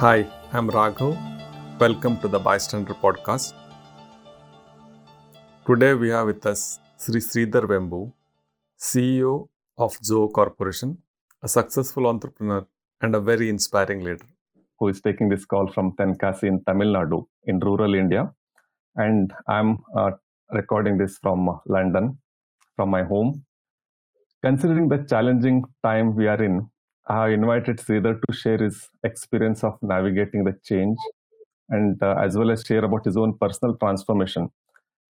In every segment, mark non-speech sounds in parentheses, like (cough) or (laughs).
Hi, I'm Raghav. Welcome to the Bystander Podcast. Today we have with us Sri Sridhar Vembu, CEO of Zoho Corporation, a successful entrepreneur and a very inspiring leader. Who is taking this call from Tenkasi in Tamil Nadu in rural India. And I'm uh, recording this from London, from my home. Considering the challenging time we are in, I have invited Sridhar to share his experience of navigating the change and uh, as well as share about his own personal transformation,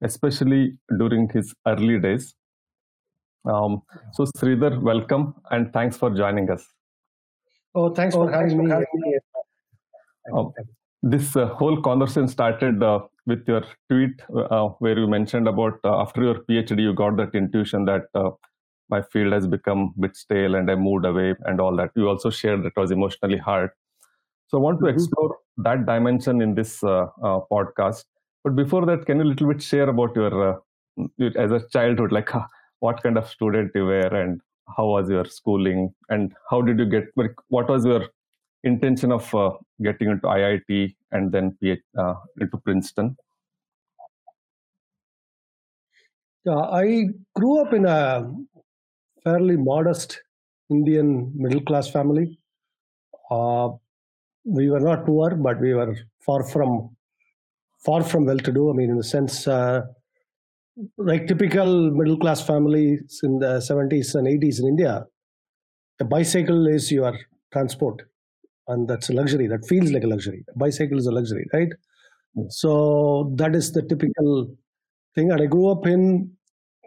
especially during his early days. Um, so, Sridhar, welcome and thanks for joining us. Oh, thanks for having me. Um, this uh, whole conversation started uh, with your tweet uh, where you mentioned about uh, after your PhD, you got that intuition that uh, my field has become a bit stale and I moved away and all that. You also shared that it was emotionally hard. So I want to Mhm. explore that dimension in this uh, uh, podcast. But before that, can you a little bit share about your, uh, your as a childhood, like uh, what kind of student you were and how was your schooling and how did you get, like, what was your intention of uh, getting into IIT and then PH, uh, into Princeton? Yeah, I grew up in a fairly modest Indian middle class family. Uh, we were not poor, but we were far from far from well to do. I mean, in the sense, uh, like typical middle class families in the 70s and 80s in India, a bicycle is your transport, and that's a luxury. That feels like a luxury. A bicycle is a luxury, right? So that is the typical thing. And I grew up in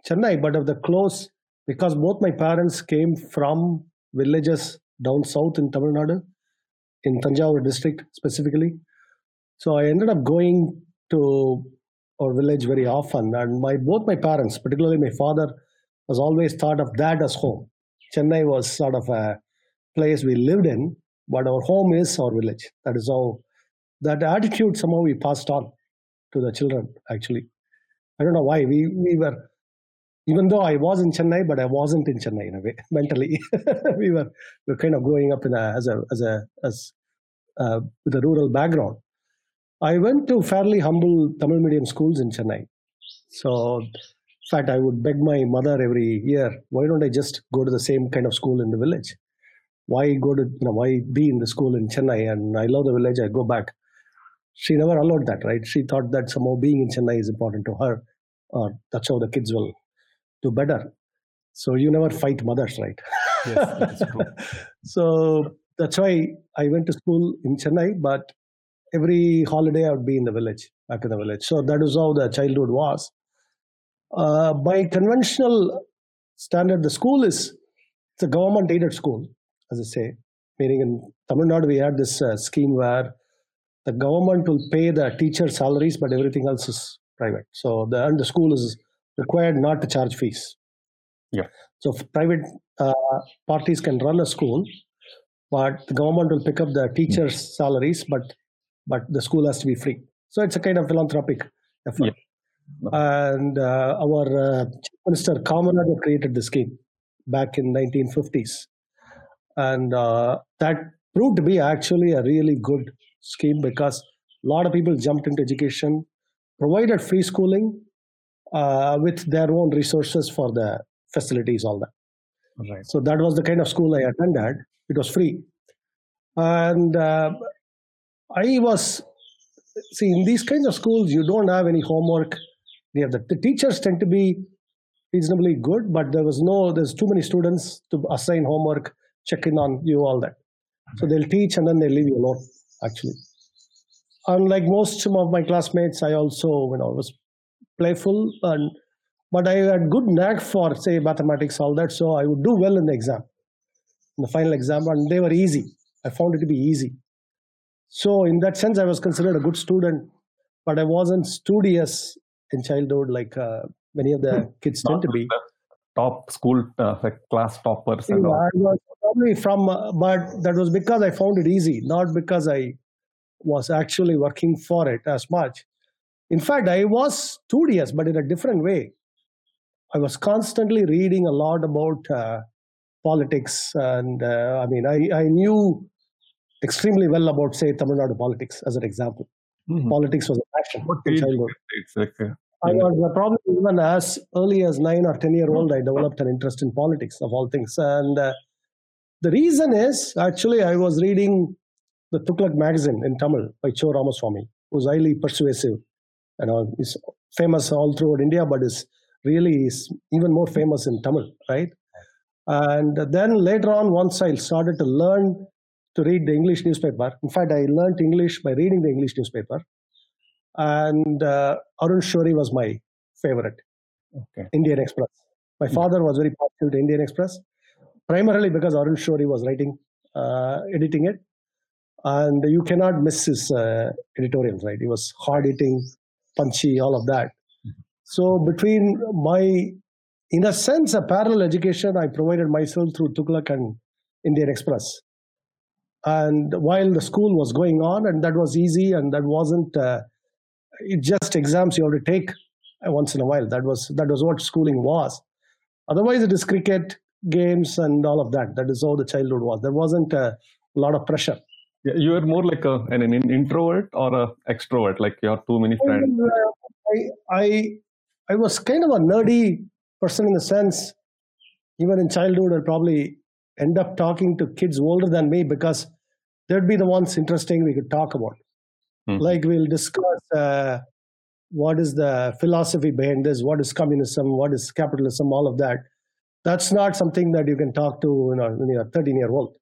Chennai, but of the close, because both my parents came from villages down south in Tamil Nadu, in Tanjavur district specifically. So I ended up going to our village very often. And my both my parents, particularly my father, was always thought of that as home. Chennai was sort of a place we lived in, but our home is our village. That is how that attitude somehow we passed on to the children actually. I don't know why. We we were even though I was in Chennai, but I wasn't in Chennai in a way (laughs) mentally. (laughs) we were we were kind of growing up in a as a as a as uh, with a rural background. I went to fairly humble Tamil medium schools in Chennai. So, in fact, I would beg my mother every year, why don't I just go to the same kind of school in the village? Why go to, you know, why be in the school in Chennai? And I love the village, I go back. She never allowed that, right? She thought that somehow being in Chennai is important to her, or that's how the kids will do better. So you never fight mothers, right? Yes, that is true. (laughs) so that's why I went to school in Chennai, but every holiday I would be in the village, back in the village. So that is how the childhood was. Uh, by conventional standard, the school is it's a government aided school, as I say. Meaning in Tamil Nadu, we had this uh, scheme where the government will pay the teacher salaries, but everything else is private. So the and the school is required not to charge fees. Yeah. So private uh, parties can run a school, but the government will pick up the teachers' salaries, but but the school has to be free. So it's a kind of philanthropic effort. Yeah. And uh, our uh, Chief Minister Kamaraj created the scheme back in 1950s, and uh, that proved to be actually a really good scheme because a lot of people jumped into education, provided free schooling uh, with their own resources for the facilities, all that. Right. So that was the kind of school I attended. It was free. And uh, I was, see, in these kinds of schools, you don't have any homework. They have the, the teachers tend to be reasonably good, but there was no, there's too many students to assign homework, check in on you, all that. So they'll teach and then they leave you alone, actually. Unlike most of my classmates, I also, you know, was playful and but I had good knack for say mathematics, all that. So I would do well in the exam, in the final exam, and they were easy. I found it to be easy. So in that sense, I was considered a good student, but I wasn't studious in childhood like uh, many of the kids tend to be. top school, uh, class toppers and all. I was probably from, uh, but that was because I found it easy, not because I was actually working for it as much. In fact, I was studious, but in a different way. I was constantly reading a lot about uh, politics, and uh, I mean, I, I knew extremely well about, say, Tamil Nadu politics as an example. Mm-hmm. Politics was a passion what in childhood. It's like, uh, I was probably even as early as nine or ten year old, I developed an interest in politics of all things. And uh, the reason is actually I was reading the Tughlaq magazine in Tamil by Cho Ramaswamy, who's highly persuasive. You know, he's famous all throughout India, but is really is even more famous in Tamil, right? And then later on, once I started to learn to read the English newspaper, in fact, I learned English by reading the English newspaper. And uh, Arun Shourie was my favorite, okay. Indian Express. My hmm. father was very partial to Indian Express, primarily because Arun Shourie was writing, uh, editing it. And you cannot miss his uh, editorials, right? He was hard hitting, punchy, all of that. So between my in a sense, a parallel education I provided myself through Tughlaq and Indian Express. And while the school was going on, and that was easy, and that wasn't uh, it just exams you have to take once in a while. That was that was what schooling was. Otherwise, it is cricket, games, and all of that. That is how the childhood was. There wasn't a lot of pressure. Yeah, you are more like a, an, an introvert or a extrovert, like your too many friends. I, I I was kind of a nerdy person in the sense, even in childhood, I'll probably end up talking to kids older than me because they'd be the ones interesting we could talk about. Mm. Like we'll discuss uh, what is the philosophy behind this, what is communism, what is capitalism, all of that. That's not something that you can talk to you know, when you're 13 year old.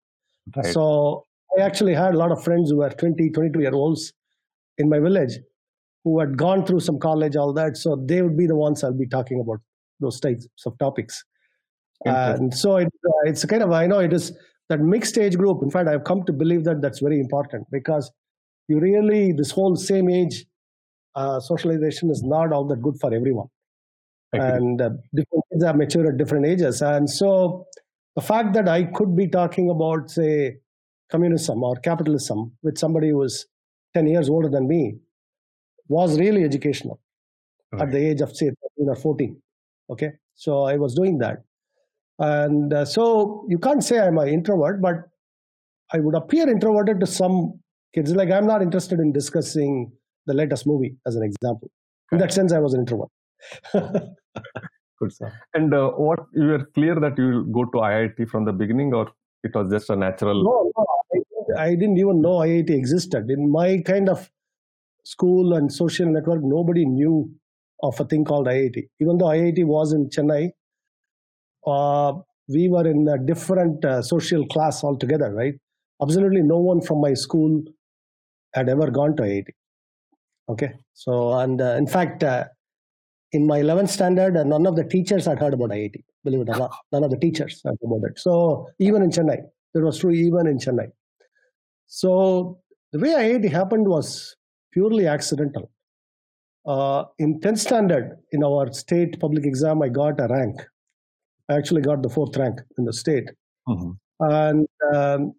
Right. So I actually had a lot of friends who were 20, 22 year olds in my village who had gone through some college, all that. So they would be the ones I'll be talking about those types of topics. And so it, uh, it's kind of, I know it is that mixed age group. In fact, I've come to believe that that's very important because you really, this whole same age uh, socialization is not all that good for everyone. And uh, different kids are mature at different ages. And so the fact that I could be talking about, say, communism or capitalism with somebody who was 10 years older than me was really educational right. at the age of, say, 13 or 14. Okay, so I was doing that, and uh, so you can't say I'm an introvert, but I would appear introverted to some kids. Like I'm not interested in discussing the latest movie, as an example. In that sense, I was an introvert. (laughs) Good sir. And uh, what you were clear that you will go to IIT from the beginning, or it was just a natural? No, no I, didn't even know IIT existed. In my kind of school and social network, nobody knew of a thing called IIT. Even though IIT was in Chennai, uh, we were in a different uh, social class altogether, right? Absolutely no one from my school had ever gone to IIT. Okay, so and uh, in fact, uh, in my 11th standard, uh, none of the teachers had heard about IIT. Believe it or not, none of the teachers had heard about it. So even in Chennai, it was true even in Chennai. So the way IIT happened was purely accidental. Uh, in 10th standard, in our state public exam, I got a rank. I actually got the fourth rank in the state. Mm-hmm. And um,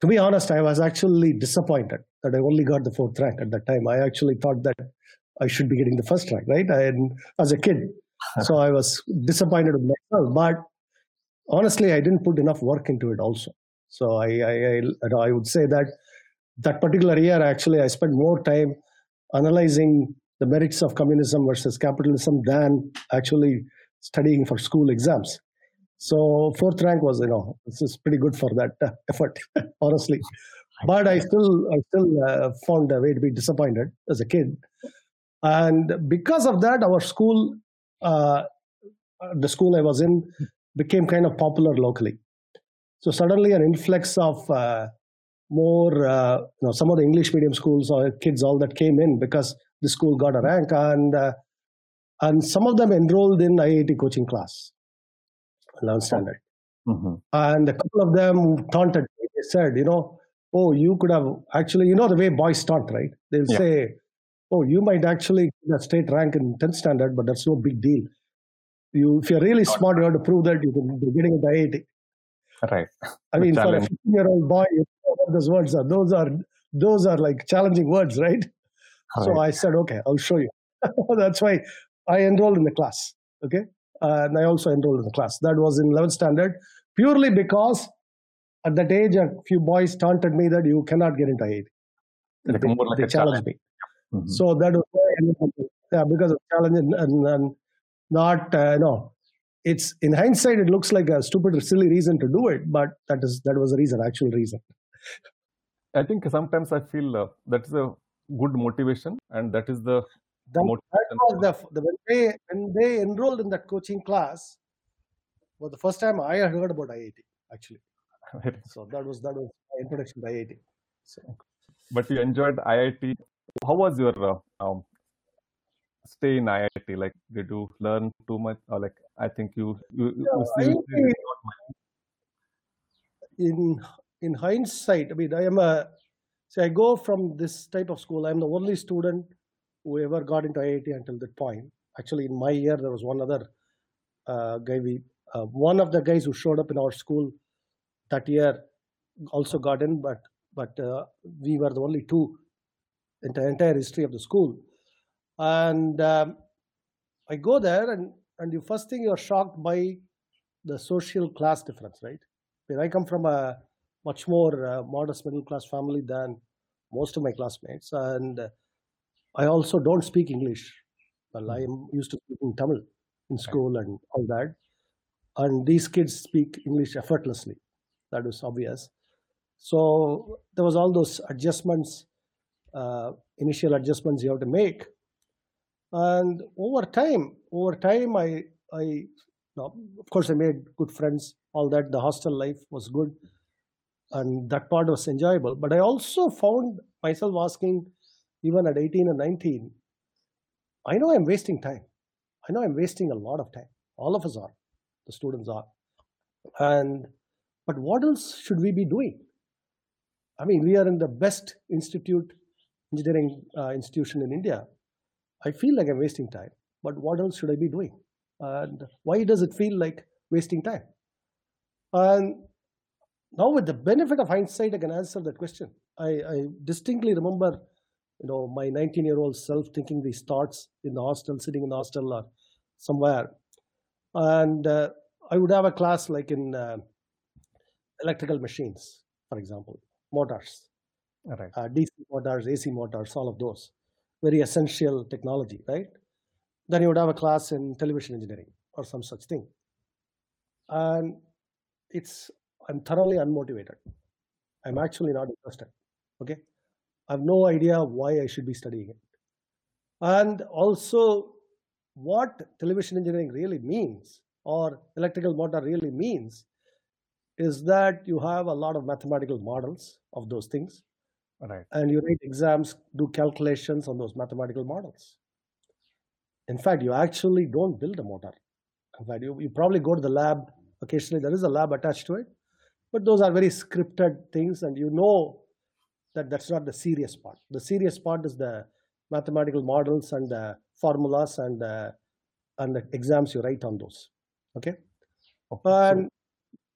to be honest, I was actually disappointed that I only got the fourth rank at that time. I actually thought that I should be getting the first rank, right? And as a kid, (laughs) so I was disappointed with myself. But honestly, I didn't put enough work into it. Also, so I I, I, I would say that that particular year, actually, I spent more time analyzing the merits of communism versus capitalism than actually studying for school exams. So fourth rank was, you know, this is pretty good for that uh, effort, (laughs) honestly. But I still, I still uh, found a way to be disappointed as a kid, and because of that, our school, uh, the school I was in, became kind of popular locally. So suddenly, an influx of uh, more, uh, you know, some of the English medium schools or kids, all that came in because the school got a rank, and uh, and some of them enrolled in IIT coaching class, 11th standard. Mm-hmm. And a couple of them taunted me. They said, you know, oh, you could have actually, you know, the way boys taunt, right? They'll yeah. say, oh, you might actually get a state rank in 10th standard, but that's no big deal. You, if you're really smart, you have to prove that you can be getting into IIT. Right. I mean, for a 15 year old boy, what those words are. Those are those are like challenging words, right? So I said, okay, I'll show you. (laughs) That's why I enrolled in the class. Okay, uh, and I also enrolled in the class. That was in 11th standard, purely because at that age, a few boys taunted me that you cannot get into IIT. Like they, like they a challenged challenge. me. Mhm. So that was why I ended up- yeah, because of challenge and, and, and not uh, no. It's in hindsight, it looks like a stupid, silly reason to do it, but that is that was the reason, actual reason. I think sometimes I feel uh, that's a good motivation, and that is the That, that was the, the when they when they enrolled in that coaching class was the first time I heard about IIT actually. So that was that was my introduction to IIT. So but you enjoyed IIT. How was your uh, um, stay in IIT? Like, did you learn too much, or like I think you you, you, Yeah, you, you in in hindsight, I mean, I am a so I go from this type of school. I'm the only student who ever got into IIT until that point. Actually, in my year, there was one other uh, guy. We uh, one of the guys who showed up in our school that year also got in, but but uh, we were the only two in the entire history of the school. And um, I go there, and and the first thing you're shocked by the social class difference, right? I mean, I come from a much more uh, modest middle class family than most of my classmates, and I also don't speak English. Well, I am used to speaking Tamil in school and all that, and these kids speak English effortlessly. That is obvious. So there was all those adjustments, uh, initial adjustments you have to make, and over time, over time, I I of course, I made good friends. All that the hostel life was good, and that part was enjoyable. But I also found myself asking, even at 18 and 19, I know I'm wasting time. I know I'm wasting a lot of time. All of us are, the students are, and but what else should we be doing? I mean, we are in the best institute, engineering uh, institution in India. I feel like I'm wasting time. But what else should I be doing? and why does it feel like wasting time and now with the benefit of hindsight i can answer that question i, I distinctly remember you know my 19 year old self thinking these thoughts in the hostel sitting in the hostel or somewhere and uh, i would have a class like in uh, electrical machines for example motors right. uh, dc motors ac motors all of those very essential technology right then you would have a class in television engineering or some such thing. And it's, I'm thoroughly unmotivated. I'm actually not interested. Okay. I have no idea why I should be studying it. And also, what television engineering really means or electrical motor really means is that you have a lot of mathematical models of those things Right. and you write exams, do calculations on those mathematical models. In fact, you actually don't build a motor. In fact, you, you probably go to the lab. Occasionally, there is a lab attached to it, but those are very scripted things, and you know that that's not the serious part. The serious part is the mathematical models and the formulas and the, and the exams you write on those. Okay, Okay, and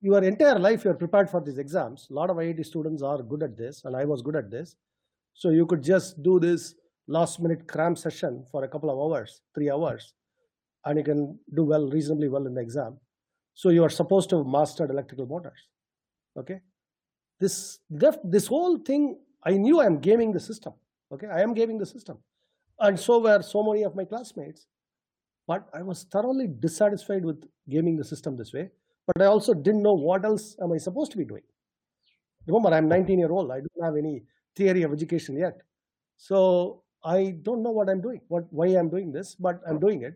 your entire life you're prepared for these exams. A lot of IIT students are good at this, and I was good at this. So you could just do this last minute cram session for a couple of hours, three hours, and you can do well, reasonably well in the exam. So you are supposed to have mastered electrical motors. Okay. This this whole thing, I knew I'm gaming the system. Okay, I am gaming the system. And so were so many of my classmates. But I was thoroughly dissatisfied with gaming the system this way. But I also didn't know what else am I supposed to be doing. Remember, I'm 19 year old. I don't have any theory of education yet. So I don't know what I'm doing, what why I'm doing this, but I'm doing it.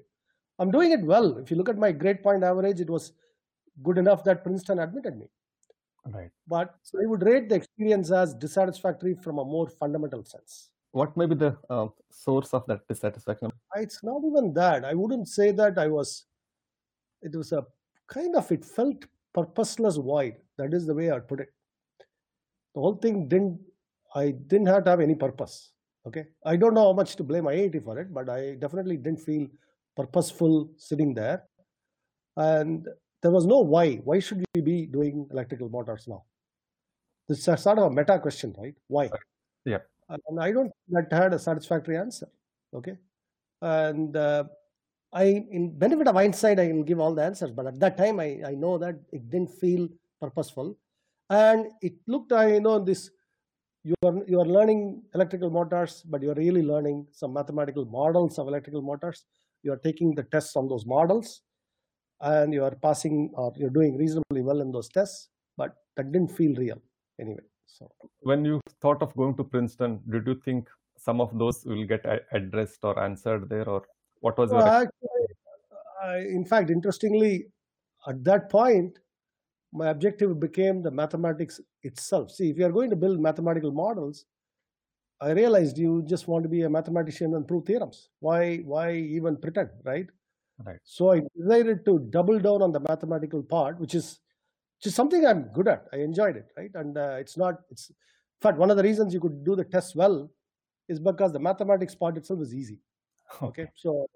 I'm doing it well. If you look at my grade point average, it was good enough that Princeton admitted me. Right. But so I would rate the experience as dissatisfactory from a more fundamental sense. What may be the uh, source of that dissatisfaction? It's not even that. I wouldn't say that I was, it was a kind of, it felt purposeless void. That is the way I'd put it. The whole thing didn't, I didn't have to have any purpose. Okay. I don't know how much to blame IIT for it, but I definitely didn't feel purposeful sitting there. And there was no why. Why should we be doing electrical motors now? This is a sort of a meta question, right? Why? Yeah. And I don't that had a satisfactory answer. Okay. And uh, I, in benefit of hindsight, I can give all the answers, but at that time, I, I know that it didn't feel purposeful. and it looked, I you know, this you are you are learning electrical motors, but you are really learning some mathematical models of electrical motors. You are taking the tests on those models, and you are passing or you're doing reasonably well in those tests. But that didn't feel real anyway. So when you thought of going to Princeton, did you think some of those will get addressed or answered there, or what was well, your? Actually, I, in fact, interestingly, at that point, my objective became the mathematics itself. See, if you are going to build mathematical models, I realized you just want to be a mathematician and prove theorems. Why, why even pretend, right? Right. So I decided to double down on the mathematical part, which is, which is something I'm good at. I enjoyed it, right? And uh, it's not. It's in fact one of the reasons you could do the test well is because the mathematics part itself is easy. Okay. So,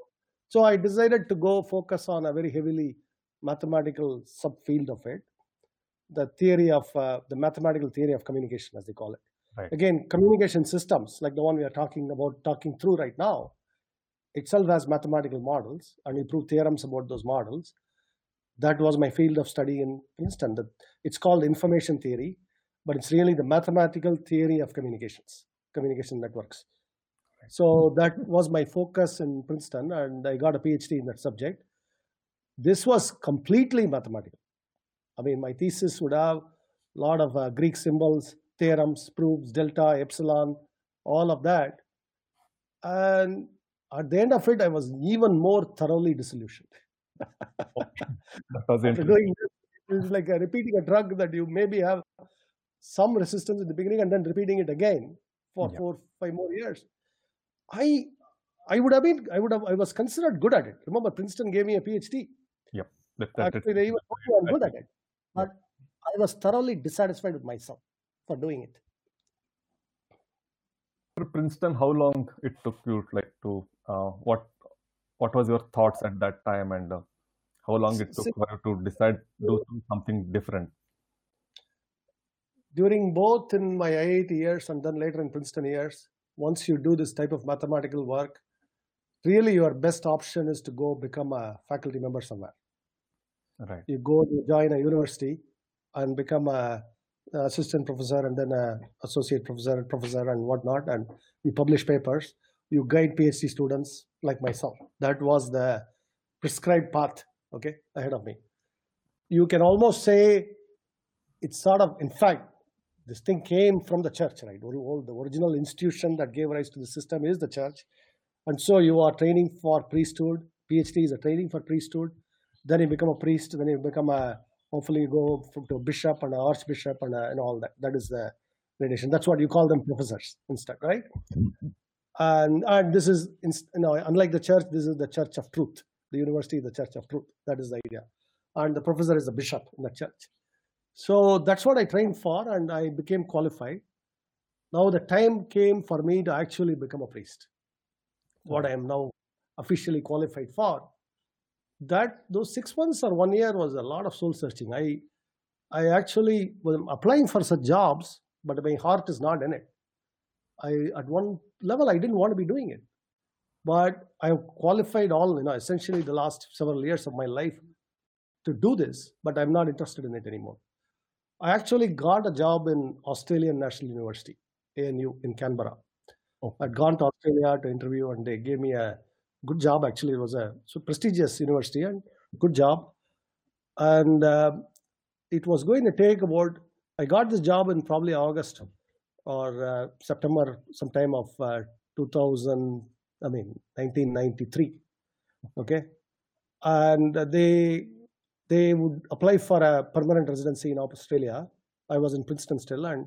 so I decided to go focus on a very heavily mathematical subfield of it the theory of uh, the mathematical theory of communication, as they call it. Right. Again, communication systems, like the one we are talking about, talking through right now, itself has mathematical models, and we prove theorems about those models. That was my field of study in Princeton. That it's called information theory, but it's really the mathematical theory of communications, communication networks. So that was my focus in Princeton, and I got a PhD in that subject. This was completely mathematical. I mean, my thesis would have a lot of uh, Greek symbols, theorems, proofs, delta, epsilon, all of that. And at the end of it, I was even more thoroughly disillusioned. (laughs) doing it's like a, repeating a drug that you maybe have some resistance in the beginning and then repeating it again for yeah. four, five more years. I I would have been, I would have, I was considered good at it. Remember, Princeton gave me a PhD. Yep. That, that, Actually, they even I'm good at it but I was thoroughly dissatisfied with myself for doing it. For Princeton, how long it took you like to uh, what what was your thoughts at that time and uh, how long it took for you to decide to do something different? During both in my IIT years and then later in Princeton years, once you do this type of mathematical work, really your best option is to go become a faculty member somewhere. Right. You go to join a university and become a, a assistant professor and then a associate professor, and professor and whatnot, and you publish papers. You guide PhD students like myself. That was the prescribed path. Okay, ahead of me. You can almost say it's sort of, in fact, this thing came from the church, right? The original institution that gave rise to the system is the church. And so you are training for priesthood. PhD is a training for priesthood. Then you become a priest. Then you become a hopefully you go to a bishop and an archbishop and, a, and all that. That is the gradation. That's what you call them professors instead, right? And and this is you know unlike the church, this is the church of truth. The university is the church of truth. That is the idea. And the professor is a bishop in the church. So that's what I trained for, and I became qualified. Now the time came for me to actually become a priest. What I am now officially qualified for that those six months or one year was a lot of soul searching. I I actually was applying for such jobs, but my heart is not in it. I at one level I didn't want to be doing it, but I qualified all you know essentially the last several years of my life to do this, but I'm not interested in it anymore. I actually got a job in Australian National University, ANU in Canberra. Oh. I'd gone to Australia to interview, and they gave me a good job actually. It was a so prestigious university and good job. And uh, it was going to take about, I got this job in probably August or uh, September, sometime of uh, 2000, I mean, 1993. Okay. And they, they would apply for a permanent residency in Australia. I was in Princeton still, and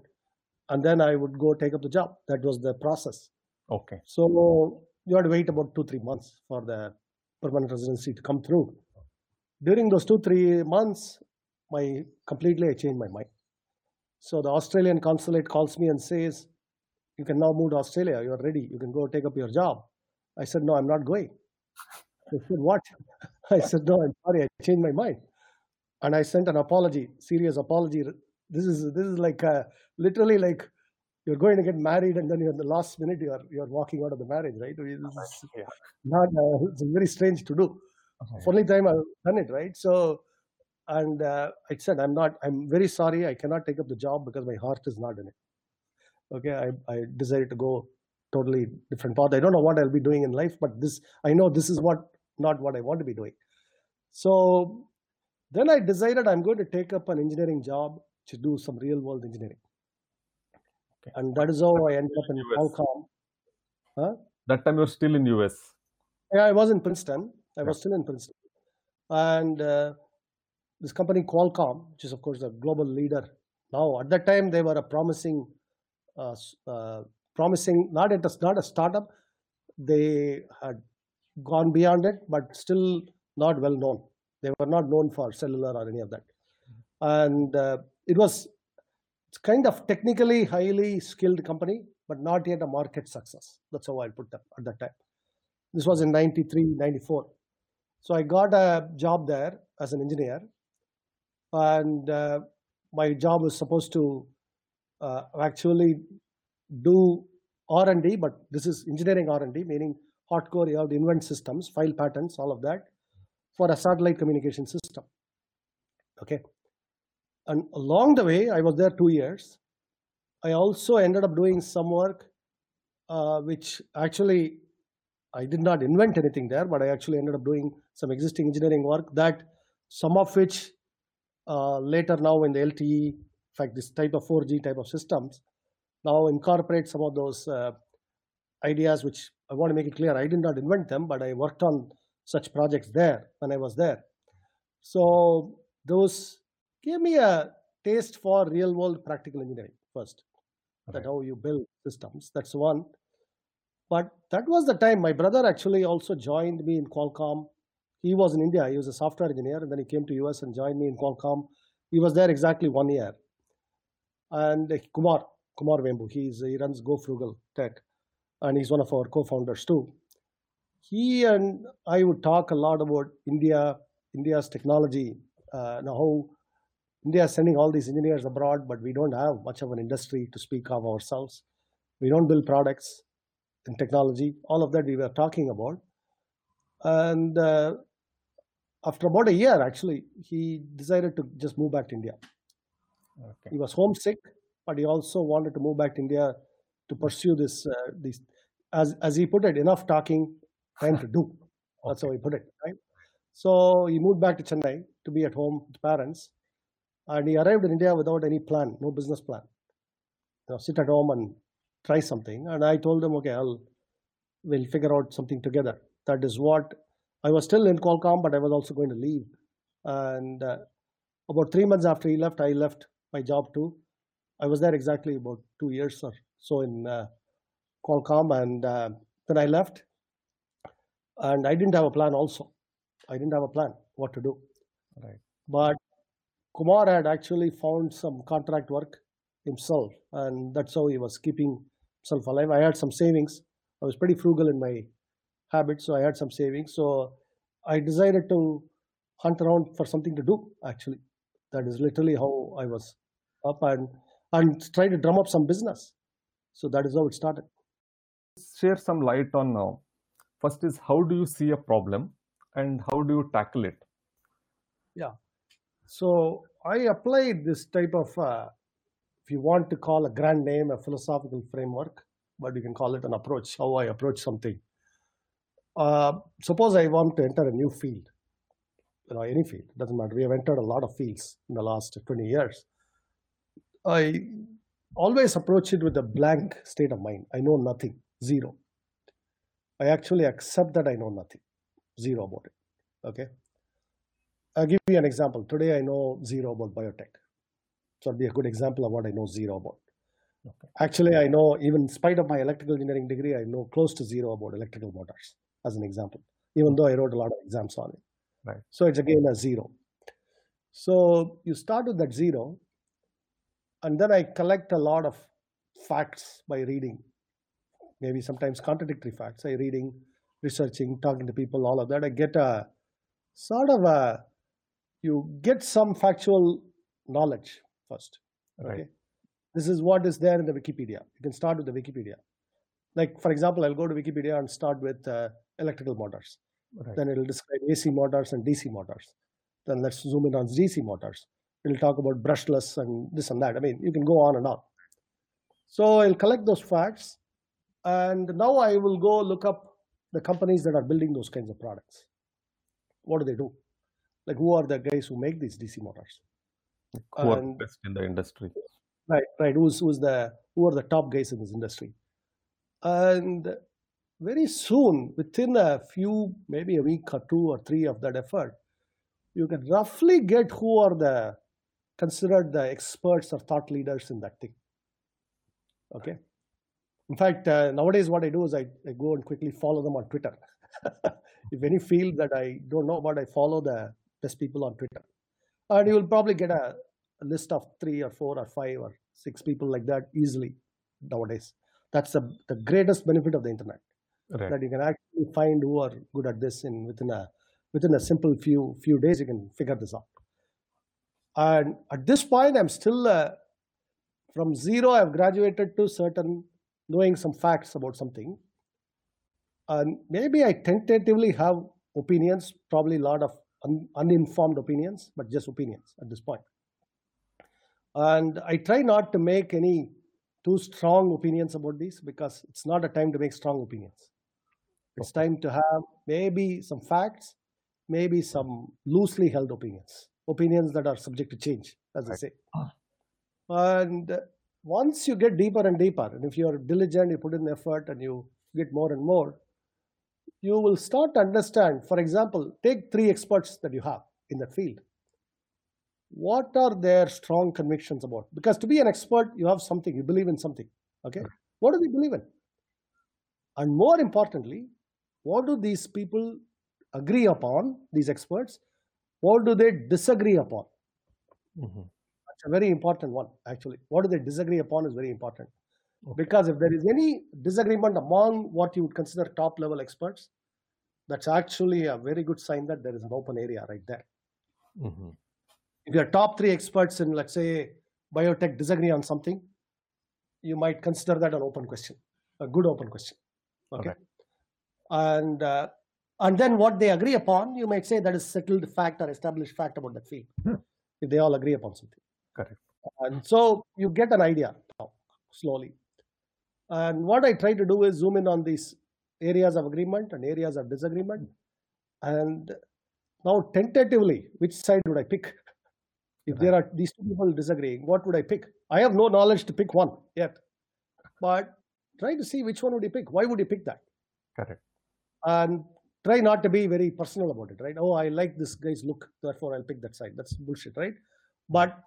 and then I would go take up the job. That was the process. Okay. So you had to wait about two, three months for the permanent residency to come through. During those two, three months, my completely I changed my mind. So the Australian consulate calls me and says, "You can now move to Australia. You are ready. You can go take up your job." I said, "No, I'm not going." They said, "What?" (laughs) I said, "No, I'm sorry. I changed my mind." And I sent an apology, serious apology. This is this is like uh, literally like you're going to get married and then you're in the last minute you're you're walking out of the marriage, right? This yeah. not uh, it's very strange to do. Okay. Only time I've done it, right? So and uh, I said, "I'm not. I'm very sorry. I cannot take up the job because my heart is not in it." Okay, I, I decided to go totally different path. I don't know what I'll be doing in life, but this I know this is what not what I want to be doing. So then I decided I'm going to take up an engineering job to do some real world engineering. Okay. And that is how I ended up in US. Qualcomm. That time you're still in US. Yeah, I was in Princeton. I Yeah. was still in Princeton. And uh, this company Qualcomm, which is of course a global leader now, at that time they were a promising, uh, uh, promising not a, not a startup. They had gone beyond it, but still not well known. They were not known for cellular or any of that. And uh, it was kind of technically highly skilled company, but not yet a market success. That's how I'll put that at that time. This was in 93, 94. So I got a job there as an engineer. And uh, my job was supposed to uh, actually do R&D, but this is engineering R&D, meaning hardcore, you have to invent systems, file patents, all of that, for a satellite communication system. Okay. And along the way, I was there two years. I also ended up doing some work, uh, which actually I did not invent anything there, but I actually ended up doing some existing engineering work that some of which uh, later now in the LTE, in fact, this type of 4G type of systems, now incorporate some of those uh, ideas, which I want to make it clear, I did not invent them, but I worked on such projects there when I was there. So those gave me a taste for real world practical engineering first that how you build systems. That's one. But that was the time my brother actually also joined me in Qualcomm. He was in India. He was a software engineer, and then he came to US and joined me in Qualcomm. He was there exactly one year. And Kumar, Kumar Vembu, he's he runs Go Frugal Tech, and he's one of our co-founders too. He and I would talk a lot about India, India's technology, uh, and how India is sending all these engineers abroad, but we don't have much of an industry to speak of ourselves. We don't build products in technology. All of that we were talking about. And uh, after about a year, actually, he decided to just move back to India. Okay. He was homesick, but he also wanted to move back to India to pursue this. Uh, these, as as he put it, enough talking, time to do. That's how he put it, right? So he moved back to Chennai to be at home with parents, and he arrived in India without any plan, no business plan. You know, sit at home and try something. And I told him, okay, I'll we'll figure out something together. That is what I was still in Qualcomm, but I was also going to leave. And uh, about three months after he left, I left my job too. I was there exactly about two years or so in uh, Qualcomm, and uh, then I left. And I didn't have a plan. Also, I didn't have a plan what to do. Right. But Kumar had actually found some contract work himself, and that's how he was keeping himself alive. I had some savings. I was pretty frugal in my habits, so I had some savings. So I decided to hunt around for something to do. Actually, that is literally how I was up and and try to drum up some business. So that is how it started. Share some light on now. First is how do you see a problem and how do you tackle it? Yeah. So I applied this type of, uh, if you want to call a grand name, a philosophical framework, but you can call it an approach, how I approach something. Uh, suppose I want to enter a new field, you know, any field, doesn't matter. We have entered a lot of fields in the last 20 years. I always approach it with a blank state of mind. I know nothing, zero. I actually accept that I know nothing, zero about it. Okay. I'll give you an example. Today I know zero about biotech. So it'll be a good example of what I know zero about. Okay. Actually, I know, even in spite of my electrical engineering degree, I know close to zero about electrical motors, as an example, even though I wrote a lot of exams on it. Right. So it's again a zero. So you start with that zero, and then I collect a lot of facts by reading, maybe sometimes contradictory facts. I reading, researching, talking to people, all of that. I get a sort of a, you get some factual knowledge first. Right. Okay. This is what is there in the Wikipedia. You can start with the Wikipedia. Like, for example, I'll go to Wikipedia and start with uh, electrical motors. Right. Then it'll describe AC motors and DC motors. Then let's zoom in on DC motors. We'll talk about brushless and this and that. I mean, you can go on and on. So I'll collect those facts, and now I will go look up the companies that are building those kinds of products. What do they do? Like, who are the guys who make these DC motors? Who are best in the industry? Right, right. Who's who's the who are the top guys in this industry? And very soon, within a few, maybe a week or two or three of that effort, you can roughly get who are the considered the experts or thought leaders in that thing. Okay. In fact, uh, nowadays what I do is I, I go and quickly follow them on Twitter. (laughs) if any field that I don't know about, I follow the best people on Twitter, and you will probably get a, a list of three or four or five or six people like that easily nowadays. That's the, the greatest benefit of the internet Right. that you can actually find who are good at this in within a within a simple few few days you can figure this out. And at this point, I'm still uh, from zero. I've graduated to certain knowing some facts about something, and maybe I tentatively have opinions, probably a lot of un, uninformed opinions, but just opinions at this point. And I try not to make any too strong opinions about these because it's not a time to make strong opinions. It's time to have maybe some facts, maybe some loosely held opinions, opinions that are subject to change, as I say. Ah. And once you get deeper and deeper, and if you're diligent, you put in effort and you get more and more, you will start to understand. For example, take three experts that you have in that field. What are their strong convictions about? Because to be an expert, you have something, you believe in something. Okay? What do they believe in? And more importantly, what do these people agree upon, these experts? What do they disagree upon? Mhm. That's a very important one, actually. What do they disagree upon is very important. Okay. Because if there is any disagreement among what you would consider top level experts, that's actually a very good sign that there is an open area right there. Mhm. If your top three experts in, let's say, biotech disagree on something, you might consider that an open question, a good open question. Okay. Alright. And uh, and then what they agree upon, you might say that is settled fact or established fact about that field. Hmm. If they all agree upon something. Correct. And so you get an idea now, slowly. And what I try to do is zoom in on these areas of agreement and areas of disagreement. And now, tentatively, which side would I pick? If there are these two people disagreeing, what would I pick? I have no knowledge to pick one yet. But try to see which one would you pick. Why would you pick that? Correct. and try not to be very personal about it, right? Oh, I like this guy's look, therefore I'll pick that side. That's bullshit, right? But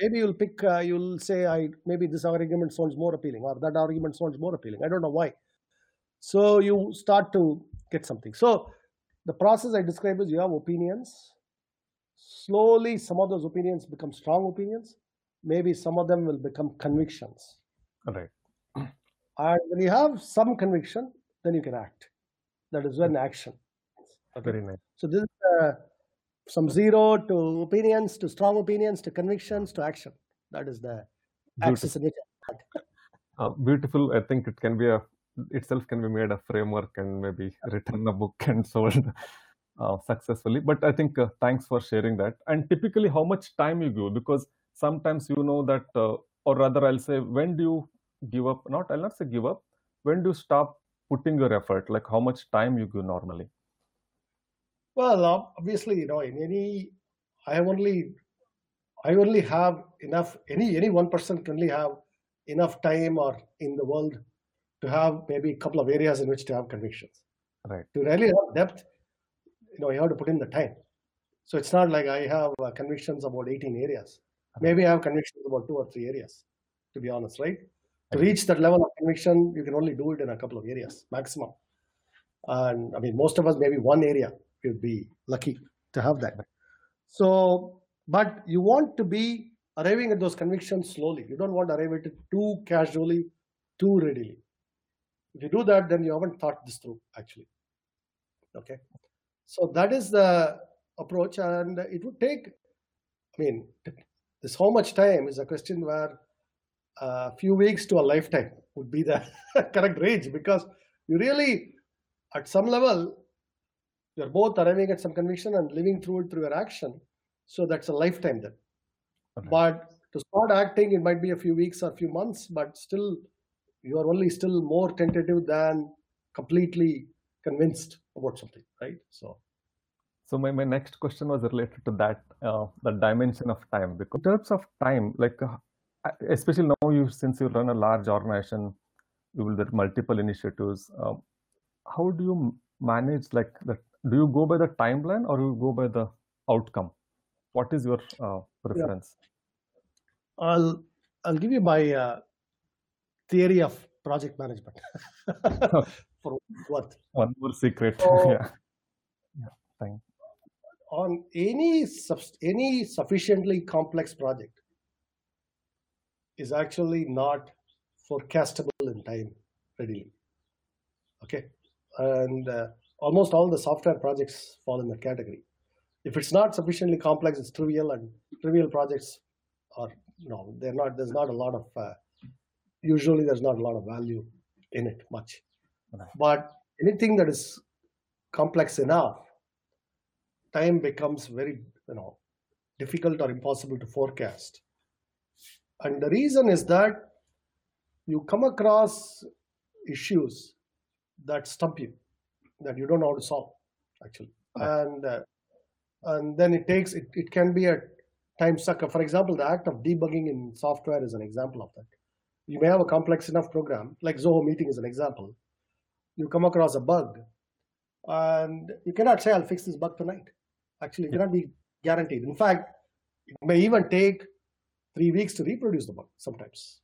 maybe you'll pick, uh, you'll say, I maybe this argument sounds more appealing, or that argument sounds more appealing. I don't know why. So you start to get something. So the process I describe is you have opinions. Slowly, some of those opinions become strong opinions. Maybe some of them will become convictions. Right. And when you have some conviction, then you can act. That is when action. Okay. Very nice. So this is uh, from zero to opinions to strong opinions to convictions to action. That is the Beautiful. axis in which I. Uh, beautiful. I think it can be a itself can be made a framework and maybe written a book and (laughs) sold uh, successfully. But I think uh, thanks for sharing that. And typically, how much time you give? Because sometimes you know that, uh, or rather, I'll say, when do you give up? Not, I'll not say give up. When do you stop putting your effort? Like how much time you give normally? Well, obviously, you know, in any, I have only, I only have enough. Any any one person can only have enough time or in the world to have maybe a couple of areas in which to have convictions. Right. To really have depth, you know, you have to put in the time. So it's not like I have uh, convictions about 18 areas. Maybe I have convictions about two or three areas, to be honest, right? To reach that level of conviction, you can only do it in a couple of areas maximum. And I mean, most of us, maybe one area, you'd be lucky to have that. So, but you want to be arriving at those convictions slowly. You don't want to arrive at it too casually, too readily. If you do that, then you haven't thought this through, actually. Okay. So that is the approach, and it would take, I mean, this how much time is a question where a few weeks to a lifetime would be the (laughs) correct range because you really, at some level, you're both arriving at some conviction and living through it through your action. So that's a lifetime then. Okay. But to start acting, it might be a few weeks or a few months, but still, you are only still more tentative than completely convinced about something, right? So, So my, my next question was related to that, uh, the dimension of time. Because in terms of time, like uh, especially now you since you run a large organization, you will get multiple initiatives. Um, how do you manage like that? Do you go by the timeline or you go by the outcome? What is your uh, preference? I'll I'll give you my uh, theory of project management (laughs) for what One more secret. So- (laughs) yeah. Yeah. Fine. on any any sufficiently complex project is actually not forecastable in time readily. Okay, and uh, almost all the software projects fall in that category. If it's not sufficiently complex, it's trivial, and trivial projects are no, they're not. There's not a lot of uh, usually there's not a lot of value in it much. Right. But anything that is complex enough, time becomes very you know difficult or impossible to forecast. And the reason is that you come across issues that stump you, that you don't know how to solve, actually. Right. And uh, and then it takes it, it can be a time sucker. For example, the act of debugging in software is an example of that. You may have a complex enough program, like Zoho Meeting is an example. You come across a bug, and you cannot say, I'll fix this bug tonight. Actually, it Yeah. cannot be guaranteed. In fact, it may even take three weeks to reproduce the bug sometimes.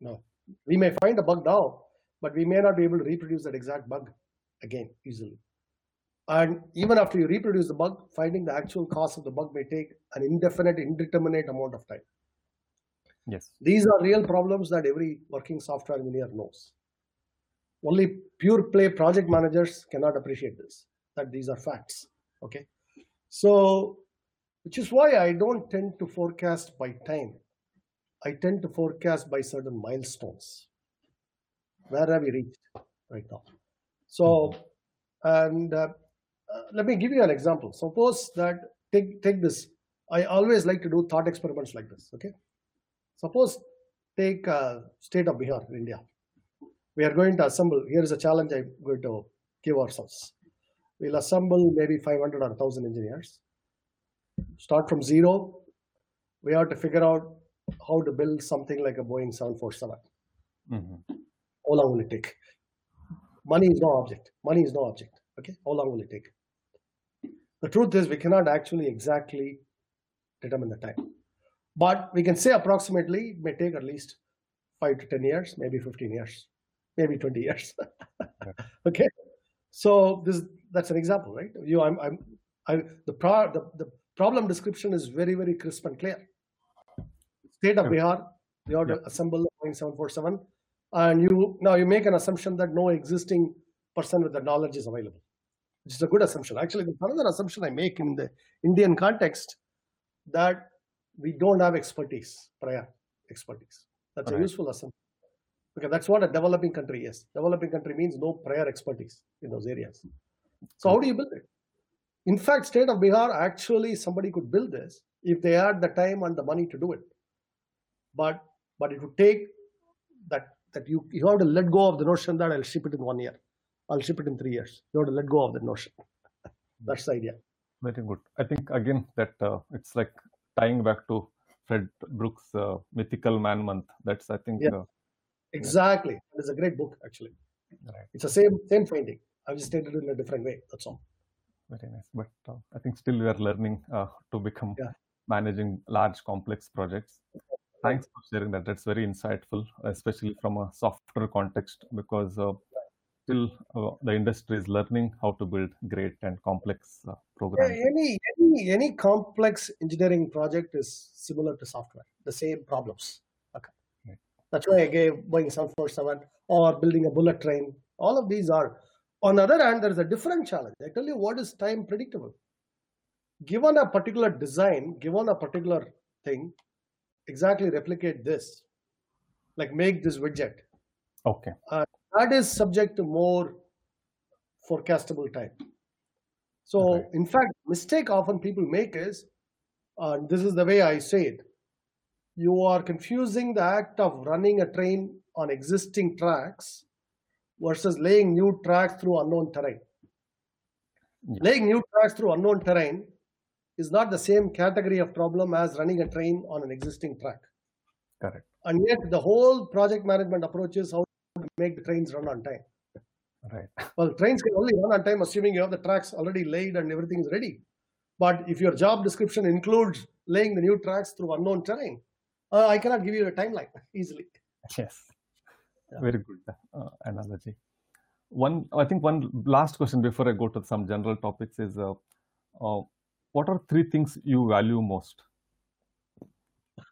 No, we may find a bug now, but we may not be able to reproduce that exact bug again easily. And even after you reproduce the bug, finding the actual cause of the bug may take an indefinite, indeterminate amount of time. Yes. These are real problems that every working software engineer knows. Only pure play project managers cannot appreciate this, that these are facts. Okay. So, which is why I don't tend to forecast by time. I tend to forecast by certain milestones. Where have we reached right now? So, and uh, let me give you an example. Suppose that take take this. I always like to do thought experiments like this. Okay. Suppose take uh, state of Bihar, India. We are going to assemble. Here is a challenge I'm going to give ourselves. We'll assemble maybe 500 or 1,000 engineers. Start from zero. We have to figure out how to build something like a Boeing 747. Mhm. How long will it take? Money is no object. Money is no object. Okay. How long will it take? The truth is, we cannot actually exactly determine the time. But we can say approximately it may take at least five to 10 years, maybe 15 years, maybe 20 years. (laughs) okay. So this that's an example, right? You, I'm, I'm, I, the, pro, the, the problem description is very, very crisp and clear. State of Yeah. Bihar, you have to assemble the Boeing 747, and you now you make an assumption that no existing person with the knowledge is available, which is a good assumption. Actually, there's another assumption I make in the Indian context that we don't have expertise, prior expertise. That's a useful assumption because that's what a developing country is. Developing country means no prior expertise in those areas. So how do you build it? In fact, state of Bihar actually somebody could build this if they had the time and the money to do it. But but it would take that that you you have to let go of the notion that I'll ship it in one year, I'll ship it in three years. You have to let go of that notion. That's the idea. Very good. I think again that uh, it's like tying back to Fred Brooks' uh, Mythical Man Month. That's I think Yeah. uh, Exactly. It's a great book actually. right. It's the same same finding. I've just stated it in a different way. That's all. Very nice. But uh, I think still we are learning uh, to become Yeah. managing large complex projects. Thanks for sharing that. That's very insightful, especially from a software context, because uh, still uh, the industry is learning how to build great and complex uh, Yeah, programs. any any any complex engineering project is similar to software. The same problems. Okay. Right. That's why I gave Boeing 747 or building a bullet train. All of these are. On the other hand, there is a different challenge. I tell you what is time predictable. Given a particular design, given a particular thing, exactly replicate this. Like make this widget. Okay. that is subject to more forecastable time. So, Right. in fact, mistake often people make is uh, this is the way I say it. You are confusing the act of running a train on existing tracks versus laying new tracks through unknown terrain. Yeah. Laying new tracks through unknown terrain is not the same category of problem as running a train on an existing track. Correct. And yet, the whole project management approach is how to make the trains run on time. Right. (laughs) Well, trains can only run on time assuming you have the tracks already laid and everything is ready. But if your job description includes laying the new tracks through unknown terrain, uh, I cannot give you a timeline (laughs) easily. Yes. Yeah. Very good uh, analogy. One, I think one last question before I go to some general topics is, uh, uh, what are three things you value most?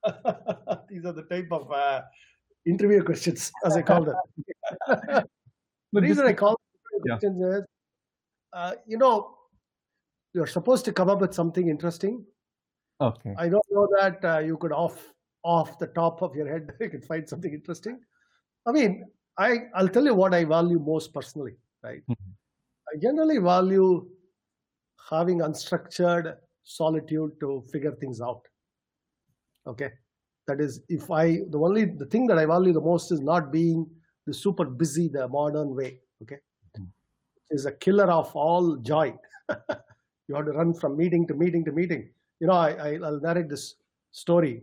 (laughs) These are the type of uh, interview questions, as I call them. (laughs) the reason I call them Yeah. questions is, uh, you know, you're supposed to come up with something interesting. okay. I don't know that uh, you could off off the top of your head (laughs) you could find something interesting. I mean, I I'll tell you what I value most personally. Right, Mhm. I generally value having unstructured solitude to figure things out. Okay, that is if I the only the thing that I value the most is not being the super busy the modern way. Okay, Mhm. is a killer of all joy. (laughs) you have to run from meeting to meeting to meeting. You know, I, I I'll narrate this story.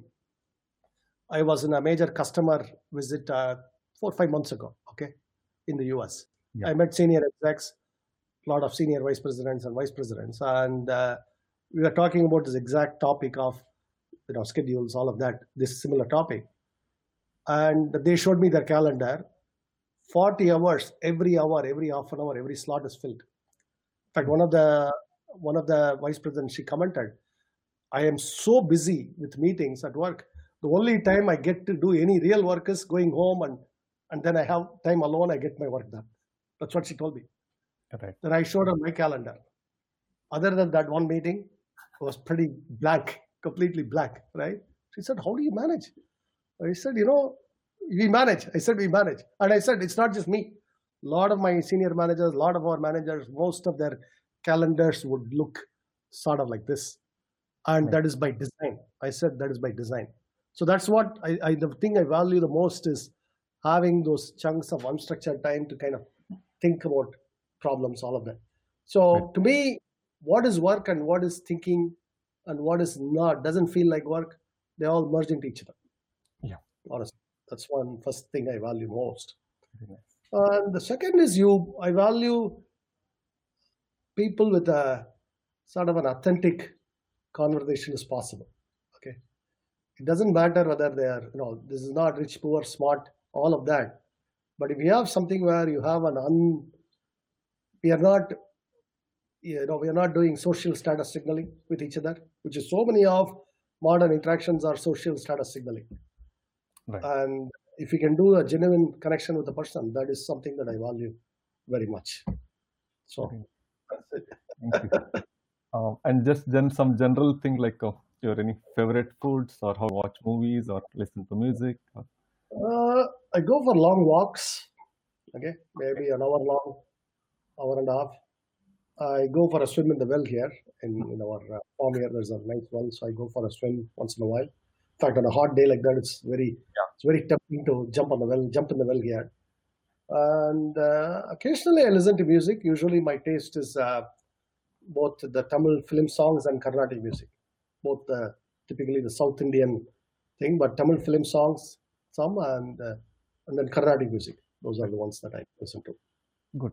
I was in a major customer visit uh, four or five months ago. Okay, in the U.S. Yeah. I met senior execs, lot of senior vice presidents and vice presidents, and uh, we were talking about this exact topic of you know schedules, all of that, this similar topic. And they showed me their calendar. 40 hours every hour, every half an hour, every slot is filled. In fact, one of the one of the vice presidents she commented, I am so busy with meetings at work. The only time I get to do any real work is going home and and then I have time alone, I get my work done. That's what she told me. Right. Then I showed her my calendar. Other than that one meeting, was pretty blank, completely blank, right? She said, How do you manage? I said, You know, we manage. I said, We manage. And I said, It's not just me. A lot of my senior managers, a lot of our managers, most of their calendars would look sort of like this. And Right. that is by design. I said, That is by design. So that's what I, I the thing I value the most is having those chunks of unstructured time to kind of think about problems, all of that. So Right. to me, what is work and what is thinking and what is not doesn't feel like work. They all merge into each other. Yeah. Honestly, that's one first thing I value most. And the second is you. I value people with a sort of an authentic conversation is possible. Okay, it doesn't matter whether they are you know this is not rich, poor, smart, all of that. But if you have something where you have an un, we are not, you know, we are not doing social status signaling with each other, which is so many of modern interactions are social status signaling. Right. And if you can do a genuine connection with the person, that is something that I value very much. So. Thank you. um, and just then some general thing like uh, your any favorite foods or how watch movies or listen to music. Or, Uh, I go for long walks. Okay, maybe an hour long, hour and a half. I go for a swim in the well here in, in our uh, farm here. There's a nice well, so I go for a swim once in a while. In fact, on a hot day like that, it's very it's very tempting to jump on the well, jump in the well here. And uh, occasionally, I listen to music. Usually, my taste is uh, both the Tamil film songs and Carnatic music, both the typically the South Indian thing, but Tamil film songs some and uh, and then Carnatic music. Those are the ones that I listen to. good.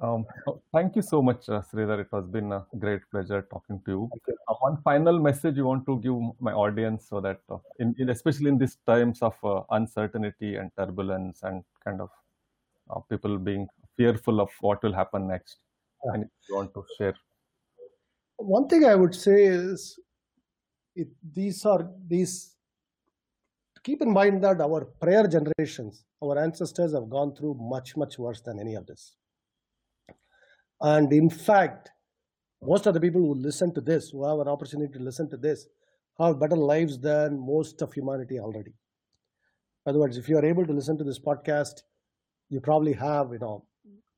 Um, (laughs) thank you so much, uh, Sridhar. It has been a great pleasure talking to you. Uh, one final message you want to give my audience so that, uh, in, in especially in these times of uh, uncertainty and turbulence and kind of uh, people being fearful of what will happen next, Yeah. and you want to share. One thing I would say is, it, these are these. Keep in mind that our prayer generations, our ancestors have gone through much much worse than any of this. And in fact, most of the people who listen to this, who have an opportunity to listen to this, have better lives than most of humanity already. In other words, if you are able to listen to this podcast, you probably have, you know,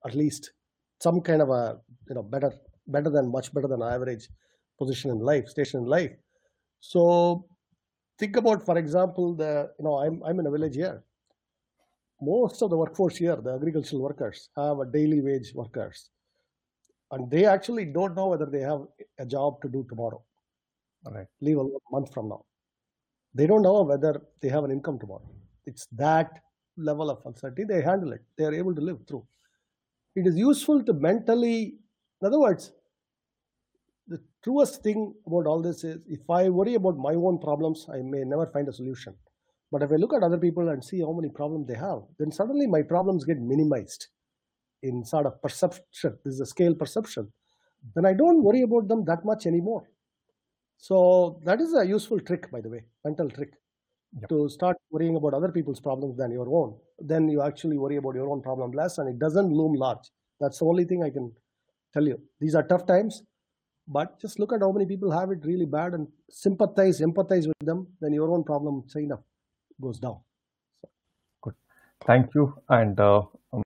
at least some kind of a, you know, better, better than much better than average position in life, station in life. So think about, for example, the you know I'm I'm in a village here. Most of the workforce here, the agricultural workers, have a daily wage workers, and they actually don't know whether they have a job to do tomorrow. Right. Leave a month from now, they don't know whether they have an income tomorrow. It's that level of uncertainty. They handle it. They are able to live through. It is useful to mentally, in other words, the truest thing about all this is if I worry about my own problems, I may never find a solution. But if I look at other people and see how many problems they have, then suddenly my problems get minimized in sort of perception. This is a scale perception. Then I don't worry about them that much anymore. So that is a useful trick, by the way, mental trick. Yep. To start worrying about other people's problems than your own, then you actually worry about your own problem less, and it doesn't loom large. That's the only thing I can tell you. These are tough times, but just look at how many people have it really bad and sympathize, empathize with them. Then your own problem, say enough, goes down. Good. Thank you, and uh, um,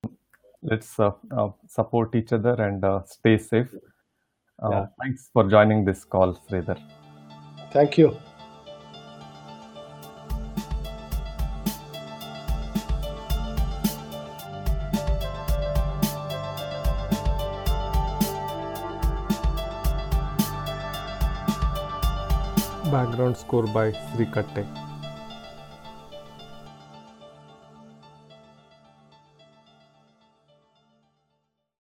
let's uh, uh, support each other and uh, stay safe. Uh, Yeah. Thanks for joining this call, Sridhar. Thank you. Background score by Sri Katte.